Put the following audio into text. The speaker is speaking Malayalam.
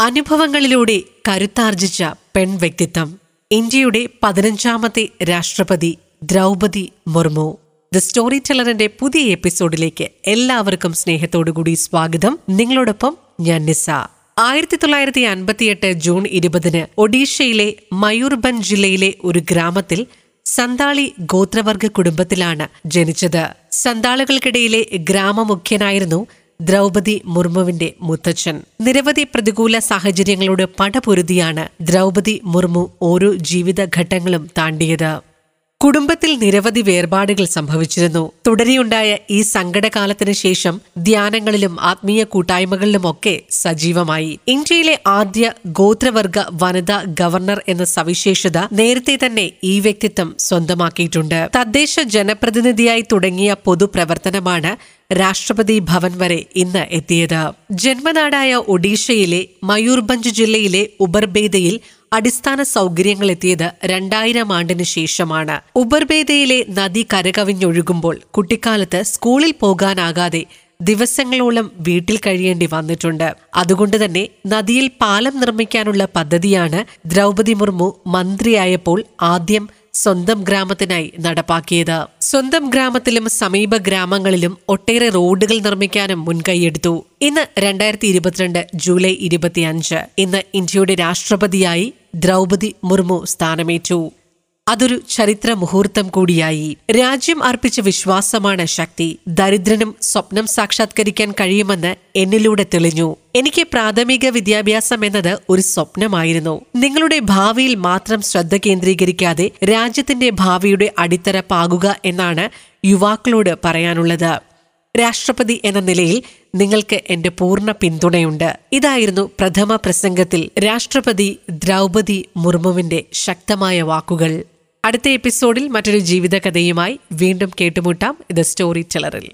അനുഭവങ്ങളിലൂടെ കരുത്താർജിച്ച പെൺ വ്യക്തിത്വം ഇന്ത്യയുടെ പതിനഞ്ചാമത്തെ രാഷ്ട്രപതി ദ്രൗപതി മുർമു. ദ സ്റ്റോറി ടെല്ലറിന്റെ പുതിയ എപ്പിസോഡിലേക്ക് എല്ലാവർക്കും സ്നേഹത്തോടുകൂടി സ്വാഗതം. നിങ്ങളോടൊപ്പം ഞാൻ നിസ. ആയിരത്തി തൊള്ളായിരത്തി അൻപത്തിയെട്ട് ജൂൺ ഇരുപതിന് ഒഡീഷയിലെ മയൂർബൻ ജില്ലയിലെ ഒരു ഗ്രാമത്തിൽ സന്താളി ഗോത്രവർഗ കുടുംബത്തിലാണ് ജനിച്ചത്. സന്താളുകൾക്കിടയിലെ ഗ്രാമമുഖ്യനായിരുന്നു ദ്രൗപതി മുർമുവിന്റെ മുത്തച്ഛൻ. നിരവധി പ്രതികൂല സാഹചര്യങ്ങളോട് പടപൊരുതിയാണ് ദ്രൗപതി മുർമു ഓരോ ജീവിതഘട്ടങ്ങളും താണ്ടിയത്. കുടുംബത്തിൽ നിരവധി വേർപാടുകൾ സംഭവിച്ചിരുന്നു. തുടരെയുണ്ടായ ഈ സങ്കടകാലത്തിന് ശേഷം ധ്യാനങ്ങളിലും ആത്മീയ കൂട്ടായ്മകളിലുമൊക്കെ സജീവമായി. ഇന്ത്യയിലെ ആദ്യ ഗോത്രവർഗ വനിതാ ഗവർണർ എന്ന സവിശേഷത നേരത്തെ തന്നെ ഈ വ്യക്തിത്വം സ്വന്തമാക്കിയിട്ടുണ്ട്. തദ്ദേശ ജനപ്രതിനിധിയായി തുടങ്ങിയ പൊതുപ്രവർത്തനമാണ് രാഷ്ട്രപതി ഭവൻ വരെ ഇന്ന് എത്തിയത്. ജന്മനാടായ ഒഡീഷയിലെ മയൂർഭഞ്ച് ജില്ലയിലെ ഉബർബേദയിൽ അടിസ്ഥാന സൗകര്യങ്ങൾ എത്തിയത് രണ്ടായിരം ആണ്ടിനു ശേഷമാണ്. ഉബർബേദയിലെ നദി കരകവിഞ്ഞൊഴുകുമ്പോൾ കുട്ടിക്കാലത്ത് സ്കൂളിൽ പോകാനാകാതെ ദിവസങ്ങളോളം വീട്ടിൽ കഴിയേണ്ടി വന്നിട്ടുണ്ട്. അതുകൊണ്ട് തന്നെ നദിയിൽ പാലം നിർമ്മിക്കാനുള്ള പദ്ധതിയാണ് ദ്രൗപതി മുർമു മന്ത്രിയായപ്പോൾ ആദ്യം സ്വന്തം ഗ്രാമത്തിനായി നടപ്പാക്കിയത്. സ്വന്തം ഗ്രാമത്തിലും സമീപ ഗ്രാമങ്ങളിലും ഒട്ടേറെ റോഡുകൾ നിർമ്മിക്കാനും മുൻകൈയെടുത്തു ഇന്ന് രണ്ടായിരത്തി ഇരുപത്തിരണ്ട് ജൂലൈ ഇരുപത്തിയഞ്ച് ഇന്ന് ഇന്ത്യയുടെ രാഷ്ട്രപതിയായി ദ്രൗപതി മുർമു സ്ഥാനമേറ്റു. അതൊരു ചരിത്ര മുഹൂർത്തം കൂടിയായി. രാജ്യം അർപ്പിച്ച വിശ്വാസമാണ് ശക്തി. ദരിദ്രനും സ്വപ്നം സാക്ഷാത്കരിക്കാൻ കഴിയുമെന്ന് എന്നിലൂടെ തെളിഞ്ഞു. എനിക്ക് പ്രാഥമിക വിദ്യാഭ്യാസം എന്നത് ഒരു സ്വപ്നമായിരുന്നു. നിങ്ങളുടെ ഭാവിയിൽ മാത്രം ശ്രദ്ധ കേന്ദ്രീകരിക്കാതെ രാജ്യത്തിന്റെ ഭാവിയുടെ അടിത്തറ പാകുക എന്നാണ് യുവാക്കളോട് പറയാനുള്ളത്. രാഷ്ട്രപതി എന്ന നിലയിൽ നിങ്ങൾക്ക് എന്റെ പൂർണ പിന്തുണയുണ്ട്. ഇതായിരുന്നു പ്രഥമ പ്രസംഗത്തിൽ രാഷ്ട്രപതി ദ്രൗപതി മുർമുവിന്റെ ശക്തമായ വാക്കുകൾ. അടുത്ത എപ്പിസോഡിൽ മറ്റൊരു ജീവിതകഥയുമായി വീണ്ടും കേട്ടുമുട്ടാം. ഇത് സ്റ്റോറി ടെലറിൽ